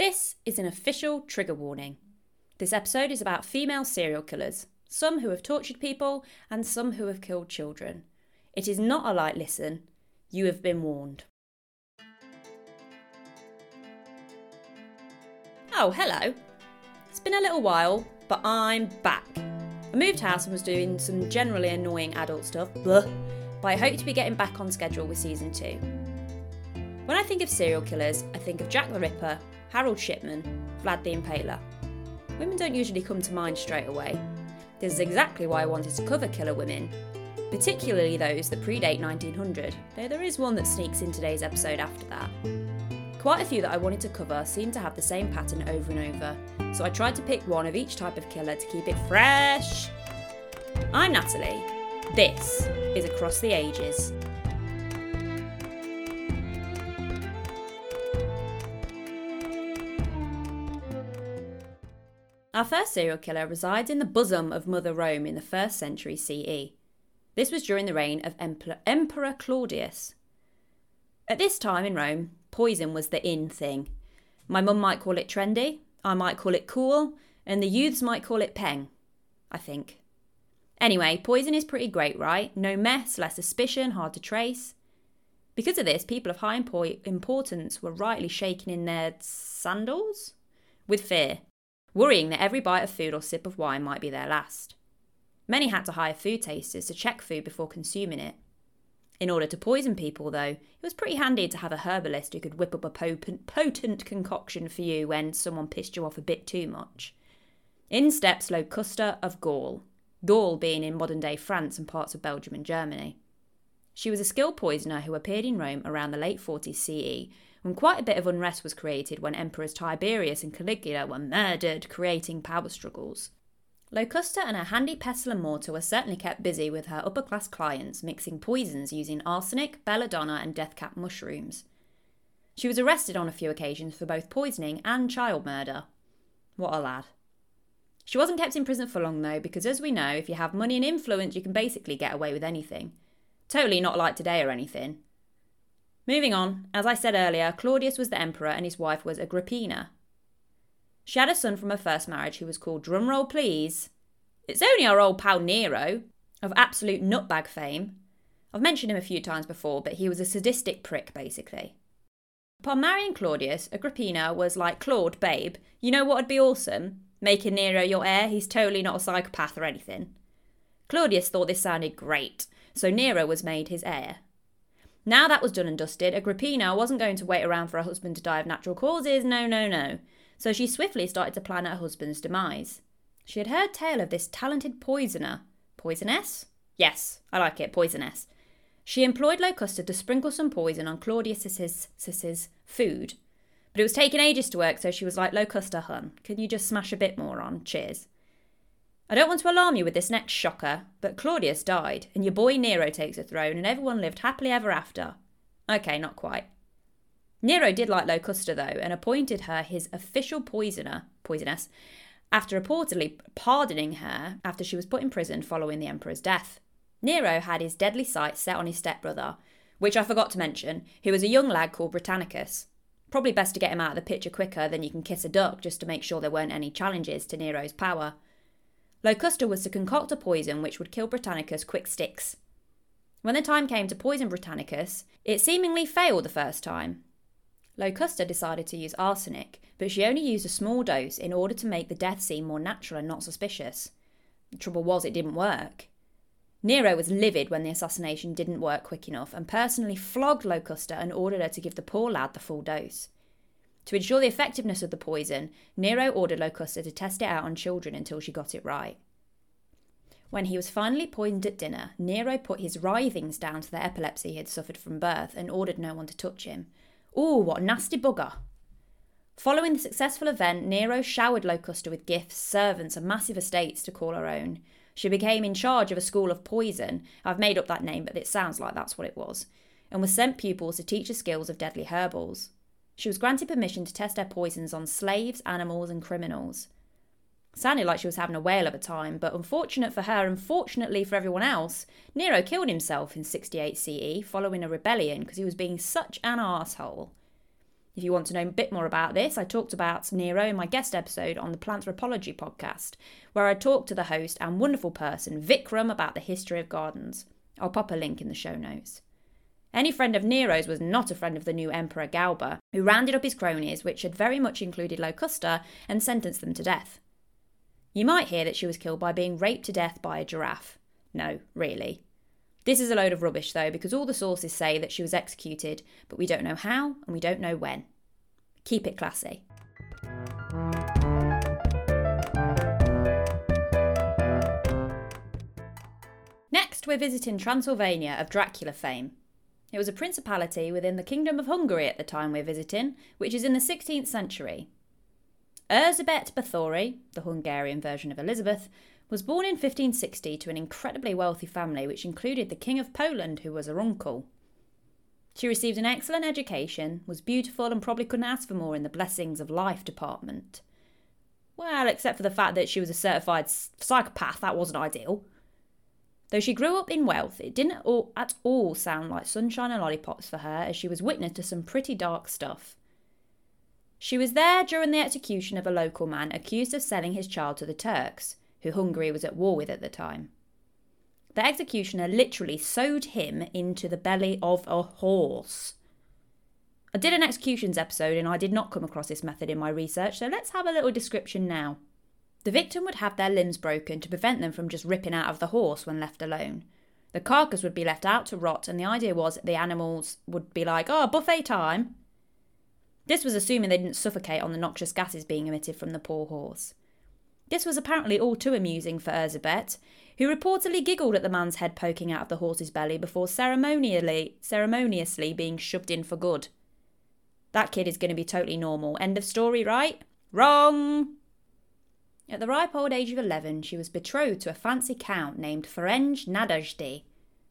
This is an official trigger warning. This episode is about female serial killers, some who have tortured people and some who have killed children. It is not a light listen. You have been warned. Oh, hello. It's been a little while, but I'm back. I moved house and was doing some generally annoying adult stuff, but I hope to be getting back on schedule with season 2. When I think of serial killers, I think of Jack the Ripper, Harold Shipman, Vlad the Impaler. Women don't usually come to mind straight away. This is exactly why I wanted to cover killer women, particularly those that predate 1900, though there is one that sneaks in today's episode after that. Quite a few that I wanted to cover seem to have the same pattern over and over, so I tried to pick one of each type of killer to keep it fresh. I'm Natalie. This is Across the Ages. Our first serial killer resides in the bosom of Mother Rome in the 1st century CE. This was during the reign of Emperor, Emperor Claudius. At this time in Rome, poison was the in thing. My mum might call it trendy, I might call it cool, and the youths might call it peng, I think. Anyway, poison is pretty great, right? No mess, less suspicion, hard to trace. Because of this, people of high importance were rightly shaken in their sandals with fear worrying that every bite of food or sip of wine might be their last. Many had to hire food tasters to check food before consuming it. In order to poison people, though, it was pretty handy to have a herbalist who could whip up a potent, concoction for you when someone pissed you off a bit too much. In steps Locusta of Gaul, Gaul being in modern day France and parts of Belgium and Germany. She was a skilled poisoner who appeared in Rome around the late 40s CE when quite a bit of unrest was created when Emperors Tiberius and Caligula were murdered, creating power struggles. Locusta and her handy pestle and mortar were certainly kept busy with her upper class clients mixing poisons using arsenic, belladonna, and deathcap mushrooms. She was arrested on a few occasions for both poisoning and child murder. What a lad. She wasn't kept in prison for long though, because as we know, if you have money and influence, you can basically get away with anything. Totally not like today or anything. Moving on, as I said earlier, Claudius was the emperor and his wife was Agrippina. She had a son from her first marriage who was called Drumroll Please. It's only our old pal Nero, of absolute nutbag fame. I've mentioned him a few times before, but he was a sadistic prick, basically. Upon marrying Claudius, Agrippina was like, Claude, babe, you know what would be awesome? Making Nero your heir, he's totally not a psychopath or anything. Claudius thought this sounded great, so Nero was made his heir. Now that was done and dusted, Agrippina wasn't going to wait around for her husband to die of natural causes, no, no, no. So she swiftly started to plan her husband's demise. She had heard tale of this talented poisoner. Poisoness? Yes, I like it, poisoness. She employed Locusta to sprinkle some poison on Claudius's food. But it was taking ages to work, so she was like, Locusta, hun, can you just smash a bit more on? Cheers. I don't want to alarm you with this next shocker, but Claudius died, and your boy Nero takes the throne, and everyone lived happily ever after. Okay, not quite. Nero did like Locusta, though, and appointed her his official poisoner, poisoness, after reportedly pardoning her after she was put in prison following the emperor's death. Nero had his deadly sights set on his stepbrother, which I forgot to mention, who was a young lad called Britannicus. Probably best to get him out of the picture quicker than you can kiss a duck just to make sure there weren't any challenges to Nero's power. Locusta was to concoct a poison which would kill Britannicus quick sticks. When the time came to poison Britannicus, it seemingly failed the first time. Locusta decided to use arsenic, but she only used a small dose in order to make the death seem more natural and not suspicious. The trouble was, it didn't work. Nero was livid when the assassination didn't work quick enough and personally flogged Locusta and ordered her to give the poor lad the full dose. To ensure the effectiveness of the poison, Nero ordered Locusta to test it out on children until she got it right. When he was finally poisoned at dinner, Nero put his writhings down to the epilepsy he had suffered from birth and ordered no one to touch him. Ooh, what a nasty bugger! Following the successful event, Nero showered Locusta with gifts, servants, and massive estates to call her own. She became in charge of a school of poison. I've made up that name, but it sounds like that's what it was. And was sent pupils to teach her skills of deadly herbals. She was granted permission to test her poisons on slaves, animals, and criminals. Sounded like she was having a whale of a time, but unfortunate for her and fortunately for everyone else, Nero killed himself in 68 CE following a rebellion because he was being such an asshole. If you want to know a bit more about this, I talked about Nero in my guest episode on the Planthropology podcast, where I talked to the host and wonderful person, Vikram, about the history of gardens. I'll pop a link in the show notes. Any friend of Nero's was not a friend of the new Emperor Galba, who rounded up his cronies, which had very much included Locusta, and sentenced them to death. You might hear that she was killed by being raped to death by a giraffe. No, really. This is a load of rubbish, though, because all the sources say that she was executed, but we don't know how and we don't know when. Keep it classy. Next, we're visiting Transylvania of Dracula fame. It was a principality within the Kingdom of Hungary at the time we're visiting, which is in the 16th century. Erzsébet Bathory, the Hungarian version of Elizabeth, was born in 1560 to an incredibly wealthy family which included the King of Poland, who was her uncle. She received an excellent education, was beautiful, and probably couldn't ask for more in the blessings of life department. Well, except for the fact that she was a certified psychopath, that wasn't ideal. Though she grew up in wealth, it didn't at all sound like sunshine and lollipops for her, as she was witness to some pretty dark stuff. She was there during the execution of a local man accused of selling his child to the Turks, who Hungary was at war with at the time. The executioner literally sewed him into the belly of a horse. I did an executions episode and I did not come across this method in my research, so let's have a little description now. The victim would have their limbs broken to prevent them from just ripping out of the horse when left alone. The carcass would be left out to rot, and the idea was the animals would be like, oh, buffet time. This was assuming they didn't suffocate on the noxious gases being emitted from the poor horse. This was apparently all too amusing for Erzsébet, who reportedly giggled at the man's head poking out of the horse's belly before ceremonially, ceremoniously being shoved in for good. That kid is going to be totally normal. End of story, right? Wrong! At the ripe old age of 11, she was betrothed to a fancy count named Ferenc Nadasdy.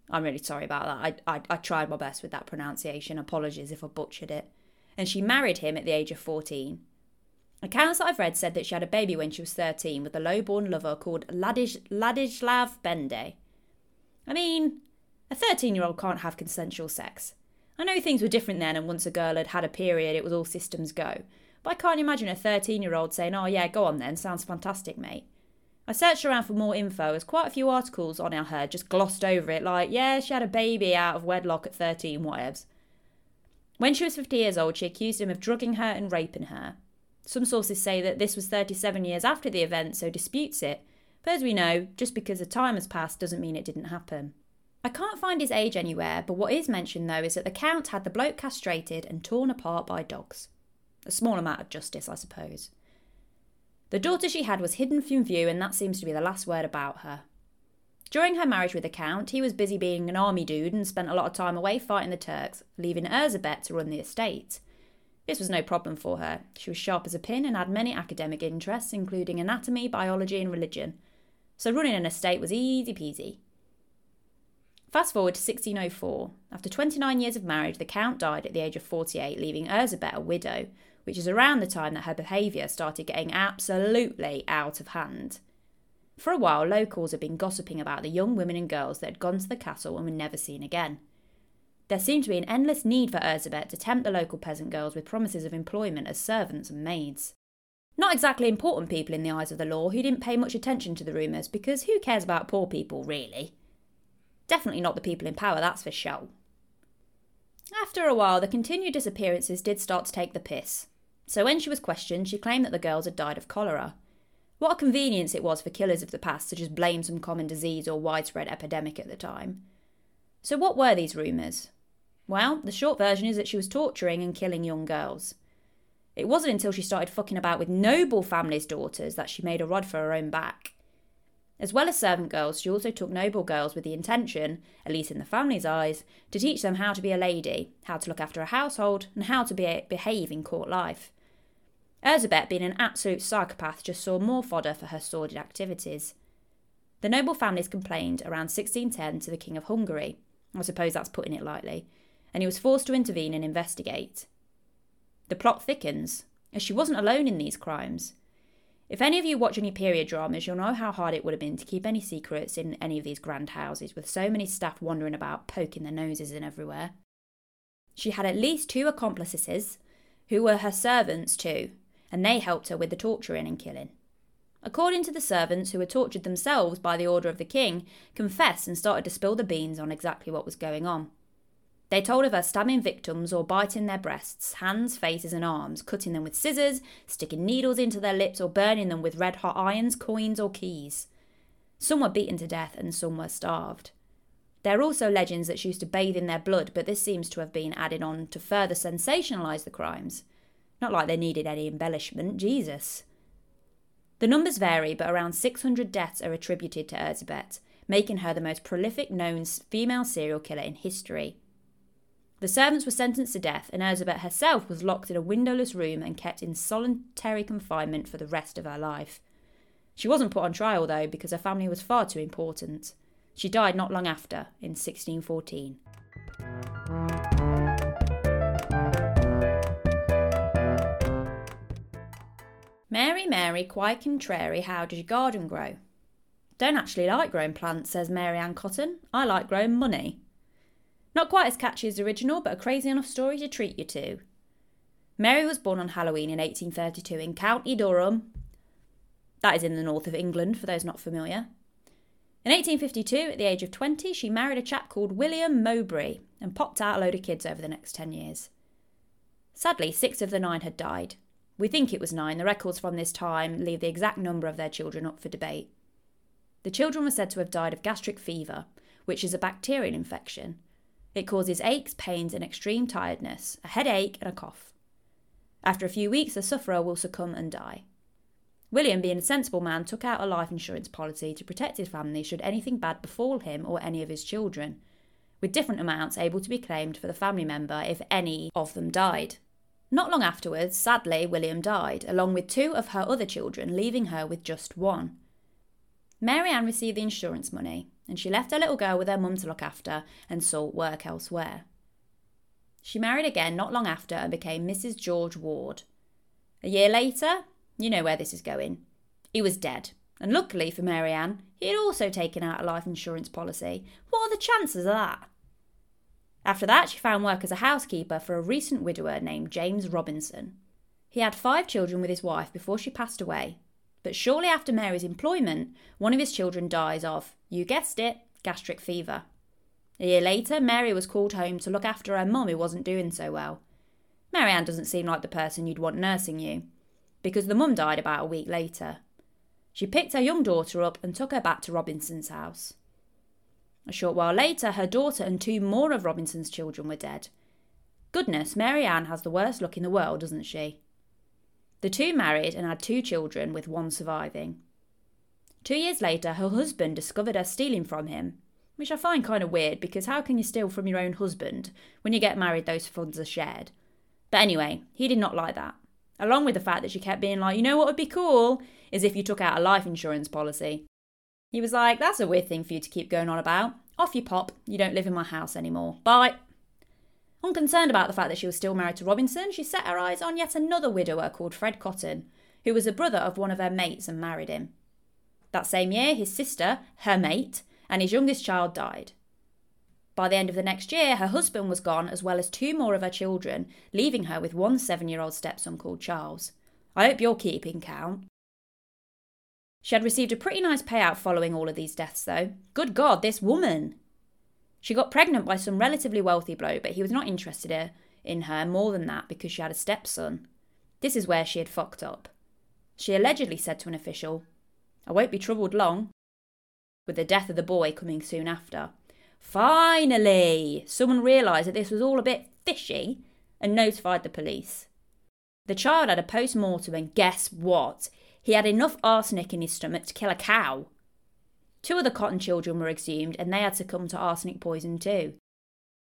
I'm really sorry about that. I, I, I tried my best with that pronunciation. Apologies if I butchered it. And she married him at the age of 14. Accounts that I've read said that she had a baby when she was 13 with a low-born lover called Ladish- Ladislav Bende. I mean, a 13 year old can't have consensual sex. I know things were different then, and once a girl had had a period, it was all systems go. But I can't imagine a 13 year old saying, Oh, yeah, go on then, sounds fantastic, mate. I searched around for more info, as quite a few articles on her just glossed over it, like, yeah, she had a baby out of wedlock at 13, whatevs. When she was 50 years old, she accused him of drugging her and raping her. Some sources say that this was 37 years after the event, so disputes it. But as we know, just because the time has passed doesn't mean it didn't happen. I can't find his age anywhere, but what is mentioned though is that the Count had the bloke castrated and torn apart by dogs. A small amount of justice, I suppose. The daughter she had was hidden from view, and that seems to be the last word about her. During her marriage with the Count, he was busy being an army dude and spent a lot of time away fighting the Turks, leaving Erzsébet to run the estate. This was no problem for her. She was sharp as a pin and had many academic interests, including anatomy, biology, and religion. So running an estate was easy peasy. Fast forward to 1604. After 29 years of marriage, the Count died at the age of 48, leaving Erzsébet a widow, which is around the time that her behaviour started getting absolutely out of hand. For a while, locals had been gossiping about the young women and girls that had gone to the castle and were never seen again. There seemed to be an endless need for Erzsébet to tempt the local peasant girls with promises of employment as servants and maids. Not exactly important people in the eyes of the law who didn't pay much attention to the rumours because who cares about poor people, really? Definitely not the people in power, that's for sure. After a while, the continued disappearances did start to take the piss. So when she was questioned, she claimed that the girls had died of cholera. What a convenience it was for killers of the past to just blame some common disease or widespread epidemic at the time. So, what were these rumours? Well, the short version is that she was torturing and killing young girls. It wasn't until she started fucking about with noble families' daughters that she made a rod for her own back. As well as servant girls, she also took noble girls with the intention, at least in the family's eyes, to teach them how to be a lady, how to look after a household, and how to be, behave in court life. Erzsébet, being an absolute psychopath, just saw more fodder for her sordid activities. The noble families complained around 1610 to the King of Hungary. I suppose that's putting it lightly, and he was forced to intervene and investigate. The plot thickens, as she wasn't alone in these crimes. If any of you watch any period dramas, you'll know how hard it would have been to keep any secrets in any of these grand houses, with so many staff wandering about poking their noses in everywhere. She had at least two accomplices who were her servants too, and they helped her with the torturing and killing. According to the servants, who were tortured themselves by the order of the king, confessed and started to spill the beans on exactly what was going on. They told of her stabbing victims or biting their breasts, hands, faces, and arms, cutting them with scissors, sticking needles into their lips, or burning them with red hot irons, coins, or keys. Some were beaten to death and some were starved. There are also legends that she used to bathe in their blood, but this seems to have been added on to further sensationalise the crimes. Not like they needed any embellishment, Jesus. The numbers vary, but around 600 deaths are attributed to Erzsébet, making her the most prolific known female serial killer in history. The servants were sentenced to death, and Erzsébet herself was locked in a windowless room and kept in solitary confinement for the rest of her life. She wasn't put on trial, though, because her family was far too important. She died not long after, in 1614. Mary, Mary, quite contrary, how does your garden grow? Don't actually like growing plants, says Mary Ann Cotton. I like growing money. Not quite as catchy as the original, but a crazy enough story to treat you to. Mary was born on Halloween in 1832 in County Durham. That is in the north of England, for those not familiar. In 1852, at the age of 20, she married a chap called William Mowbray and popped out a load of kids over the next 10 years. Sadly, six of the nine had died. We think it was nine. The records from this time leave the exact number of their children up for debate. The children were said to have died of gastric fever, which is a bacterial infection, it causes aches, pains, and extreme tiredness, a headache, and a cough. After a few weeks, the sufferer will succumb and die. William, being a sensible man, took out a life insurance policy to protect his family should anything bad befall him or any of his children, with different amounts able to be claimed for the family member if any of them died. Not long afterwards, sadly, William died, along with two of her other children, leaving her with just one. Mary Ann received the insurance money, and she left her little girl with her mum to look after and sought work elsewhere. She married again not long after and became Mrs. George Ward. A year later, you know where this is going. He was dead, and luckily for Mary Ann, he had also taken out a life insurance policy. What are the chances of that? After that, she found work as a housekeeper for a recent widower named James Robinson. He had five children with his wife before she passed away, but shortly after Mary's employment, one of his children dies of, you guessed it, gastric fever. A year later, Mary was called home to look after her mum who wasn't doing so well. Mary Ann doesn't seem like the person you'd want nursing you, because the mum died about a week later. She picked her young daughter up and took her back to Robinson's house. A short while later, her daughter and two more of Robinson's children were dead. Goodness, Mary Ann has the worst luck in the world, doesn't she? The two married and had two children, with one surviving. Two years later, her husband discovered her stealing from him, which I find kind of weird because how can you steal from your own husband? When you get married, those funds are shared. But anyway, he did not like that. Along with the fact that she kept being like, you know what would be cool? Is if you took out a life insurance policy. He was like, that's a weird thing for you to keep going on about. Off you pop, you don't live in my house anymore. Bye. Unconcerned about the fact that she was still married to Robinson, she set her eyes on yet another widower called Fred Cotton, who was a brother of one of her mates and married him. That same year, his sister, her mate, and his youngest child died. By the end of the next year, her husband was gone, as well as two more of her children, leaving her with one seven year old stepson called Charles. I hope you're keeping count. She had received a pretty nice payout following all of these deaths, though. Good God, this woman! She got pregnant by some relatively wealthy bloke, but he was not interested in her more than that because she had a stepson. This is where she had fucked up. She allegedly said to an official, I won't be troubled long, with the death of the boy coming soon after. Finally, someone realised that this was all a bit fishy and notified the police. The child had a post mortem, and guess what? He had enough arsenic in his stomach to kill a cow. Two of the Cotton children were exhumed and they had succumbed to arsenic poison too.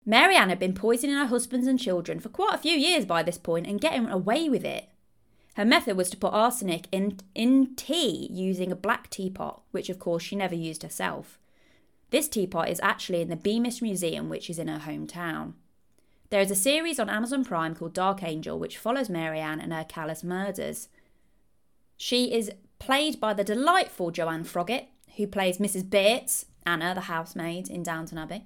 Mary Ann had been poisoning her husbands and children for quite a few years by this point and getting away with it. Her method was to put arsenic in, in tea using a black teapot, which of course she never used herself. This teapot is actually in the Beamish Museum, which is in her hometown. There is a series on Amazon Prime called Dark Angel, which follows Mary Ann and her callous murders. She is played by the delightful Joanne Froggatt, who plays Mrs. Bates, Anna, the housemaid in Downton Abbey.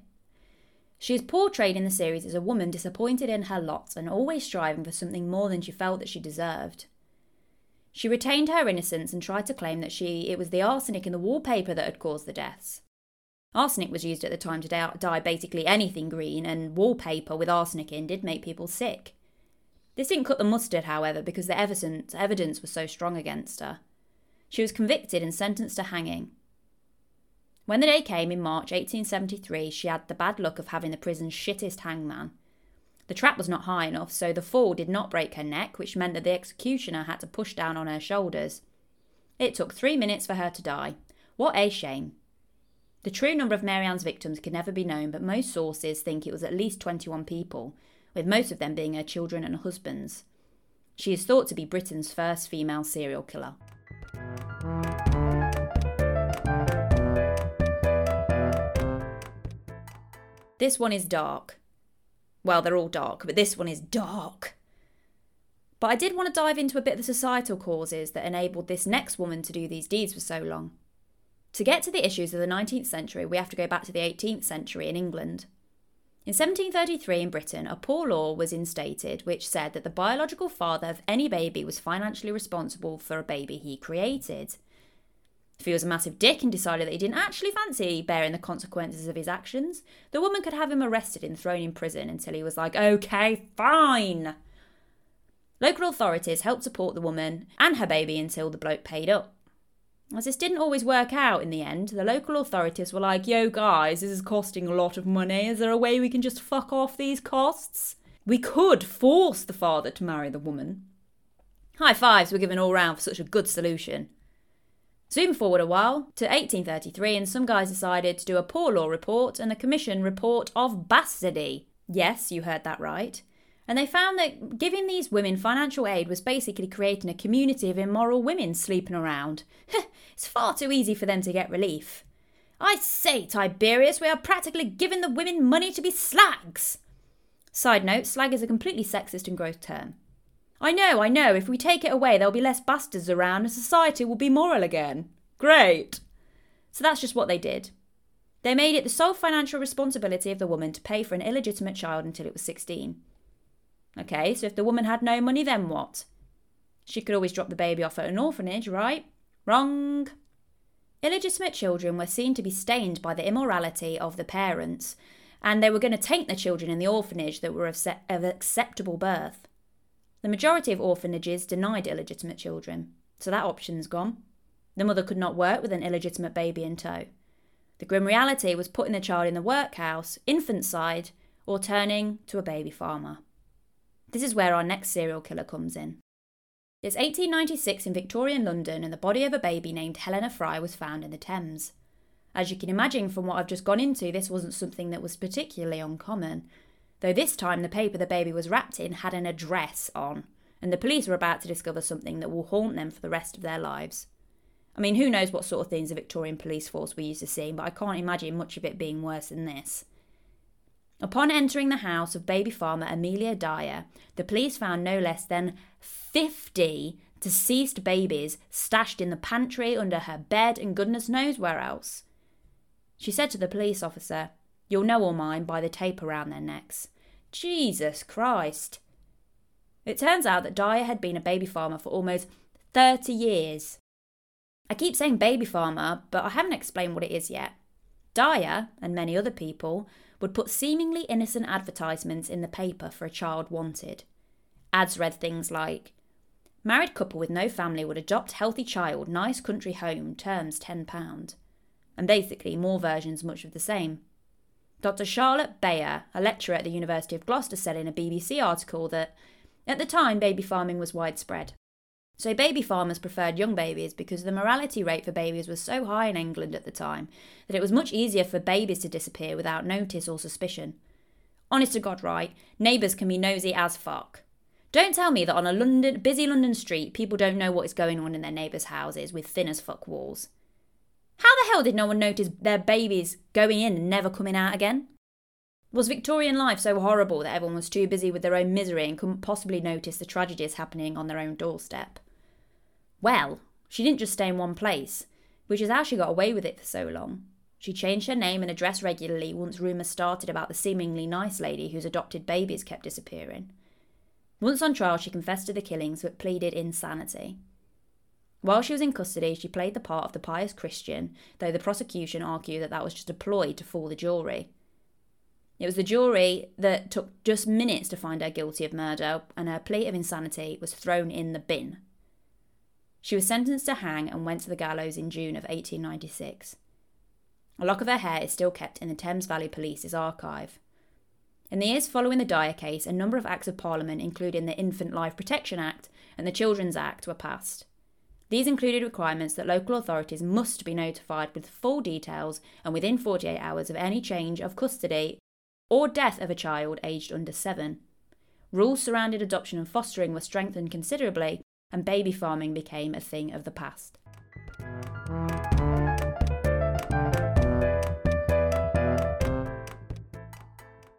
She is portrayed in the series as a woman disappointed in her lot and always striving for something more than she felt that she deserved. She retained her innocence and tried to claim that she it was the arsenic in the wallpaper that had caused the deaths. Arsenic was used at the time to dye basically anything green, and wallpaper with arsenic in did make people sick. This didn't cut the mustard, however, because the evidence, evidence was so strong against her. She was convicted and sentenced to hanging. When the day came in March 1873, she had the bad luck of having the prison's shittest hangman. The trap was not high enough, so the fall did not break her neck, which meant that the executioner had to push down on her shoulders. It took three minutes for her to die. What a shame. The true number of Mary Ann's victims can never be known, but most sources think it was at least 21 people, with most of them being her children and husbands. She is thought to be Britain's first female serial killer. This one is dark. Well, they're all dark, but this one is dark. But I did want to dive into a bit of the societal causes that enabled this next woman to do these deeds for so long. To get to the issues of the 19th century, we have to go back to the 18th century in England. In 1733 in Britain, a poor law was instated which said that the biological father of any baby was financially responsible for a baby he created. If he was a massive dick and decided that he didn't actually fancy bearing the consequences of his actions, the woman could have him arrested and thrown in prison until he was like, okay, fine. Local authorities helped support the woman and her baby until the bloke paid up. As this didn't always work out in the end, the local authorities were like, yo guys, this is costing a lot of money. Is there a way we can just fuck off these costs? We could force the father to marry the woman. High fives were given all round for such a good solution. Zoom forward a while to 1833, and some guys decided to do a poor law report and a commission report of bastardy. Yes, you heard that right. And they found that giving these women financial aid was basically creating a community of immoral women sleeping around. it's far too easy for them to get relief. I say, Tiberius, we are practically giving the women money to be slags. Side note, slag is a completely sexist and gross term. I know, I know. If we take it away, there'll be less bastards around and society will be moral again. Great. So that's just what they did. They made it the sole financial responsibility of the woman to pay for an illegitimate child until it was 16. Okay, so if the woman had no money, then what? She could always drop the baby off at an orphanage, right? Wrong. Illegitimate children were seen to be stained by the immorality of the parents, and they were going to taint the children in the orphanage that were of, se- of acceptable birth. The majority of orphanages denied illegitimate children, so that option's gone. The mother could not work with an illegitimate baby in tow. The grim reality was putting the child in the workhouse, infant side, or turning to a baby farmer. This is where our next serial killer comes in. It's 1896 in Victorian London, and the body of a baby named Helena Fry was found in the Thames. As you can imagine from what I've just gone into, this wasn't something that was particularly uncommon, though this time the paper the baby was wrapped in had an address on, and the police were about to discover something that will haunt them for the rest of their lives. I mean, who knows what sort of things the Victorian police force were used to seeing, but I can't imagine much of it being worse than this. Upon entering the house of baby farmer Amelia Dyer, the police found no less than 50 deceased babies stashed in the pantry, under her bed, and goodness knows where else. She said to the police officer, You'll know all mine by the tape around their necks. Jesus Christ. It turns out that Dyer had been a baby farmer for almost 30 years. I keep saying baby farmer, but I haven't explained what it is yet. Dyer, and many other people, would put seemingly innocent advertisements in the paper for a child wanted. Ads read things like Married couple with no family would adopt healthy child, nice country home, terms £10. And basically, more versions much of the same. Dr. Charlotte Bayer, a lecturer at the University of Gloucester, said in a BBC article that at the time baby farming was widespread. So baby farmers preferred young babies because the mortality rate for babies was so high in England at the time that it was much easier for babies to disappear without notice or suspicion. Honest to God, right? Neighbours can be nosy as fuck. Don't tell me that on a London busy London street people don't know what is going on in their neighbours' houses with thin as fuck walls. How the hell did no one notice their babies going in and never coming out again? Was Victorian life so horrible that everyone was too busy with their own misery and couldn't possibly notice the tragedies happening on their own doorstep? Well, she didn't just stay in one place, which is how she got away with it for so long. She changed her name and address regularly once rumours started about the seemingly nice lady whose adopted babies kept disappearing. Once on trial, she confessed to the killings but pleaded insanity. While she was in custody, she played the part of the pious Christian, though the prosecution argued that that was just a ploy to fool the jury. It was the jury that took just minutes to find her guilty of murder, and her plea of insanity was thrown in the bin. She was sentenced to hang and went to the gallows in June of 1896. A lock of her hair is still kept in the Thames Valley Police's archive. In the years following the Dyer case, a number of Acts of Parliament, including the Infant Life Protection Act and the Children's Act, were passed. These included requirements that local authorities must be notified with full details and within 48 hours of any change of custody or death of a child aged under seven. Rules surrounding adoption and fostering were strengthened considerably, and baby farming became a thing of the past.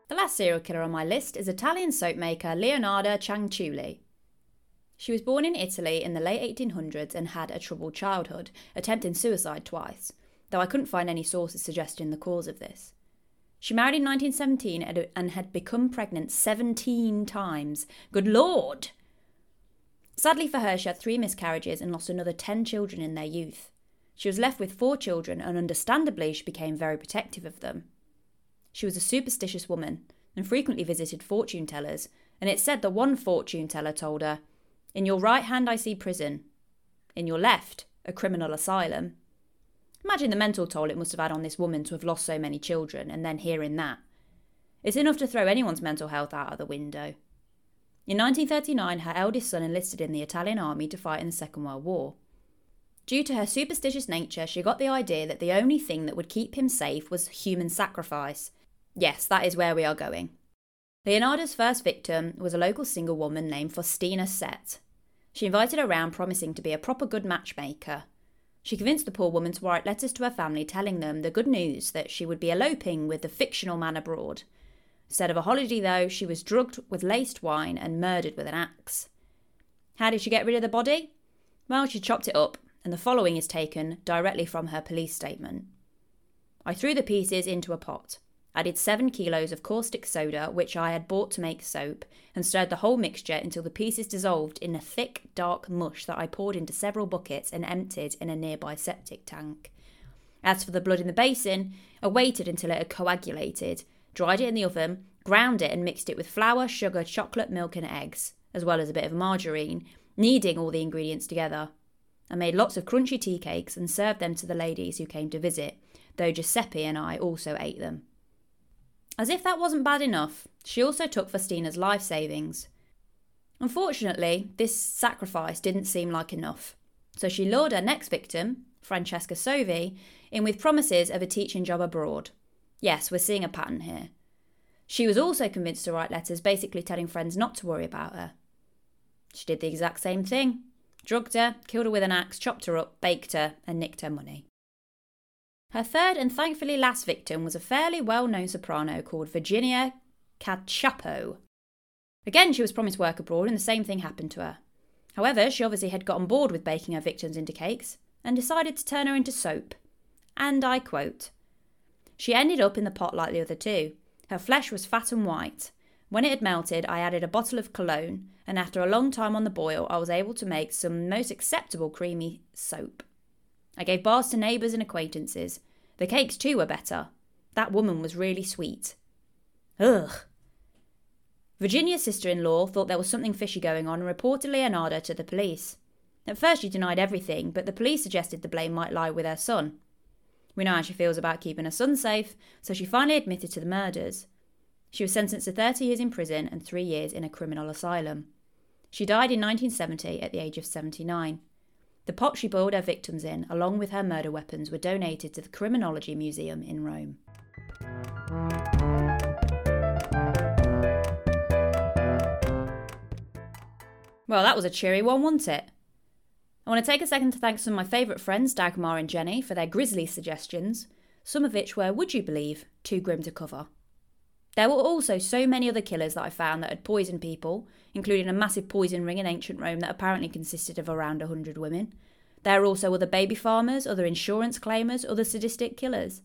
The last serial killer on my list is Italian soap maker Leonarda Cianciulli. She was born in Italy in the late 1800s and had a troubled childhood, attempting suicide twice, though I couldn't find any sources suggesting the cause of this. She married in 1917 uh, and had become pregnant 17 times. Good Lord! Sadly for her, she had three miscarriages and lost another 10 children in their youth. She was left with four children, and understandably, she became very protective of them. She was a superstitious woman and frequently visited fortune tellers, and it's said that one fortune teller told her, In your right hand, I see prison. In your left, a criminal asylum. Imagine the mental toll it must have had on this woman to have lost so many children and then hearing that. It's enough to throw anyone's mental health out of the window. In 1939, her eldest son enlisted in the Italian army to fight in the Second World War. Due to her superstitious nature, she got the idea that the only thing that would keep him safe was human sacrifice. Yes, that is where we are going. Leonarda's first victim was a local single woman named Faustina Set. She invited her round promising to be a proper good matchmaker, she convinced the poor woman to write letters to her family telling them the good news that she would be eloping with the fictional man abroad. Instead of a holiday, though, she was drugged with laced wine and murdered with an axe. How did she get rid of the body? Well, she chopped it up, and the following is taken directly from her police statement. I threw the pieces into a pot added 7 kilos of caustic soda, which I had bought to make soap, and stirred the whole mixture until the pieces dissolved in a thick, dark mush that I poured into several buckets and emptied in a nearby septic tank. As for the blood in the basin, I waited until it had coagulated, dried it in the oven, ground it, and mixed it with flour, sugar, chocolate, milk, and eggs, as well as a bit of margarine, kneading all the ingredients together. I made lots of crunchy tea cakes and served them to the ladies who came to visit, though Giuseppe and I also ate them. As if that wasn't bad enough, she also took Faustina's life savings. Unfortunately, this sacrifice didn't seem like enough, so she lured her next victim, Francesca Soavi, in with promises of a teaching job abroad. Yes, we're seeing a pattern here. She was also convinced to write letters basically telling friends not to worry about her. She did the exact same thing drugged her, killed her with an axe, chopped her up, baked her, and nicked her money. Her third and thankfully last victim was a fairly well known soprano called Virginia Cacioppo. Again, she was promised work abroad, and the same thing happened to her. However, she obviously had gotten bored with baking her victims into cakes and decided to turn her into soap. And I quote She ended up in the pot like the other two. Her flesh was fat and white. When it had melted, I added a bottle of cologne, and after a long time on the boil, I was able to make some most acceptable creamy soap. I gave bars to neighbours and acquaintances. The cakes, too, were better. That woman was really sweet. Ugh. Virginia's sister in law thought there was something fishy going on and reported Leonarda to the police. At first, she denied everything, but the police suggested the blame might lie with her son. We know how she feels about keeping her son safe, so she finally admitted to the murders. She was sentenced to 30 years in prison and three years in a criminal asylum. She died in 1970 at the age of 79. The pot she boiled her victims in, along with her murder weapons, were donated to the Criminology Museum in Rome. Well, that was a cheery one, wasn't it? I want to take a second to thank some of my favourite friends, Dagmar and Jenny, for their grisly suggestions, some of which were, would you believe, too grim to cover. There were also so many other killers that I found that had poisoned people, including a massive poison ring in ancient Rome that apparently consisted of around 100 women. There are also other baby farmers, other insurance claimers, other sadistic killers.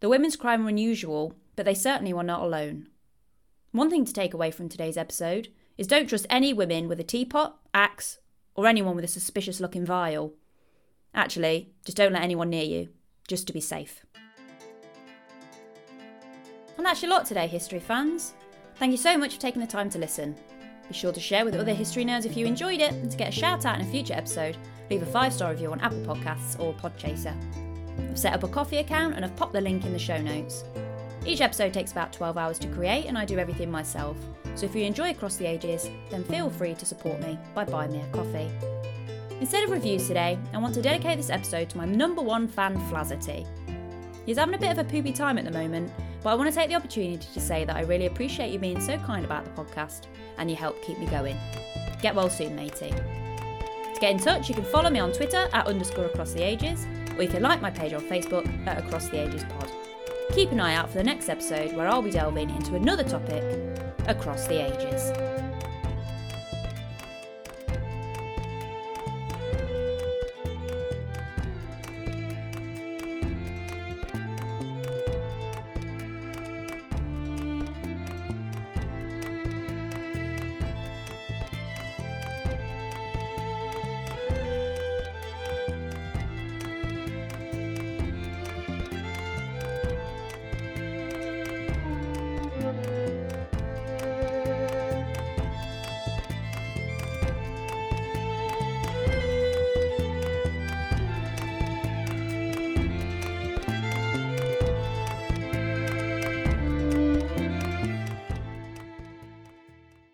The women's crime were unusual, but they certainly were not alone. One thing to take away from today's episode is don't trust any women with a teapot, axe, or anyone with a suspicious looking vial. Actually, just don't let anyone near you, just to be safe. And that's your lot today, history fans. Thank you so much for taking the time to listen. Be sure to share with other history nerds if you enjoyed it, and to get a shout out in a future episode, leave a five star review on Apple Podcasts or Podchaser. I've set up a Ko-fi account and I've popped the link in the show notes. Each episode takes about 12 hours to create, and I do everything myself. So if you enjoy Across the Ages, then feel free to support me by buying me a coffee. Instead of reviews today, I want to dedicate this episode to my number one fan, Flazzity. He's having a bit of a poopy time at the moment, but I want to take the opportunity to say that I really appreciate you being so kind about the podcast and you help keep me going. Get well soon, matey. To get in touch, you can follow me on Twitter at underscore across the ages, or you can like my page on Facebook at Across the Ages Pod. Keep an eye out for the next episode where I'll be delving into another topic across the ages.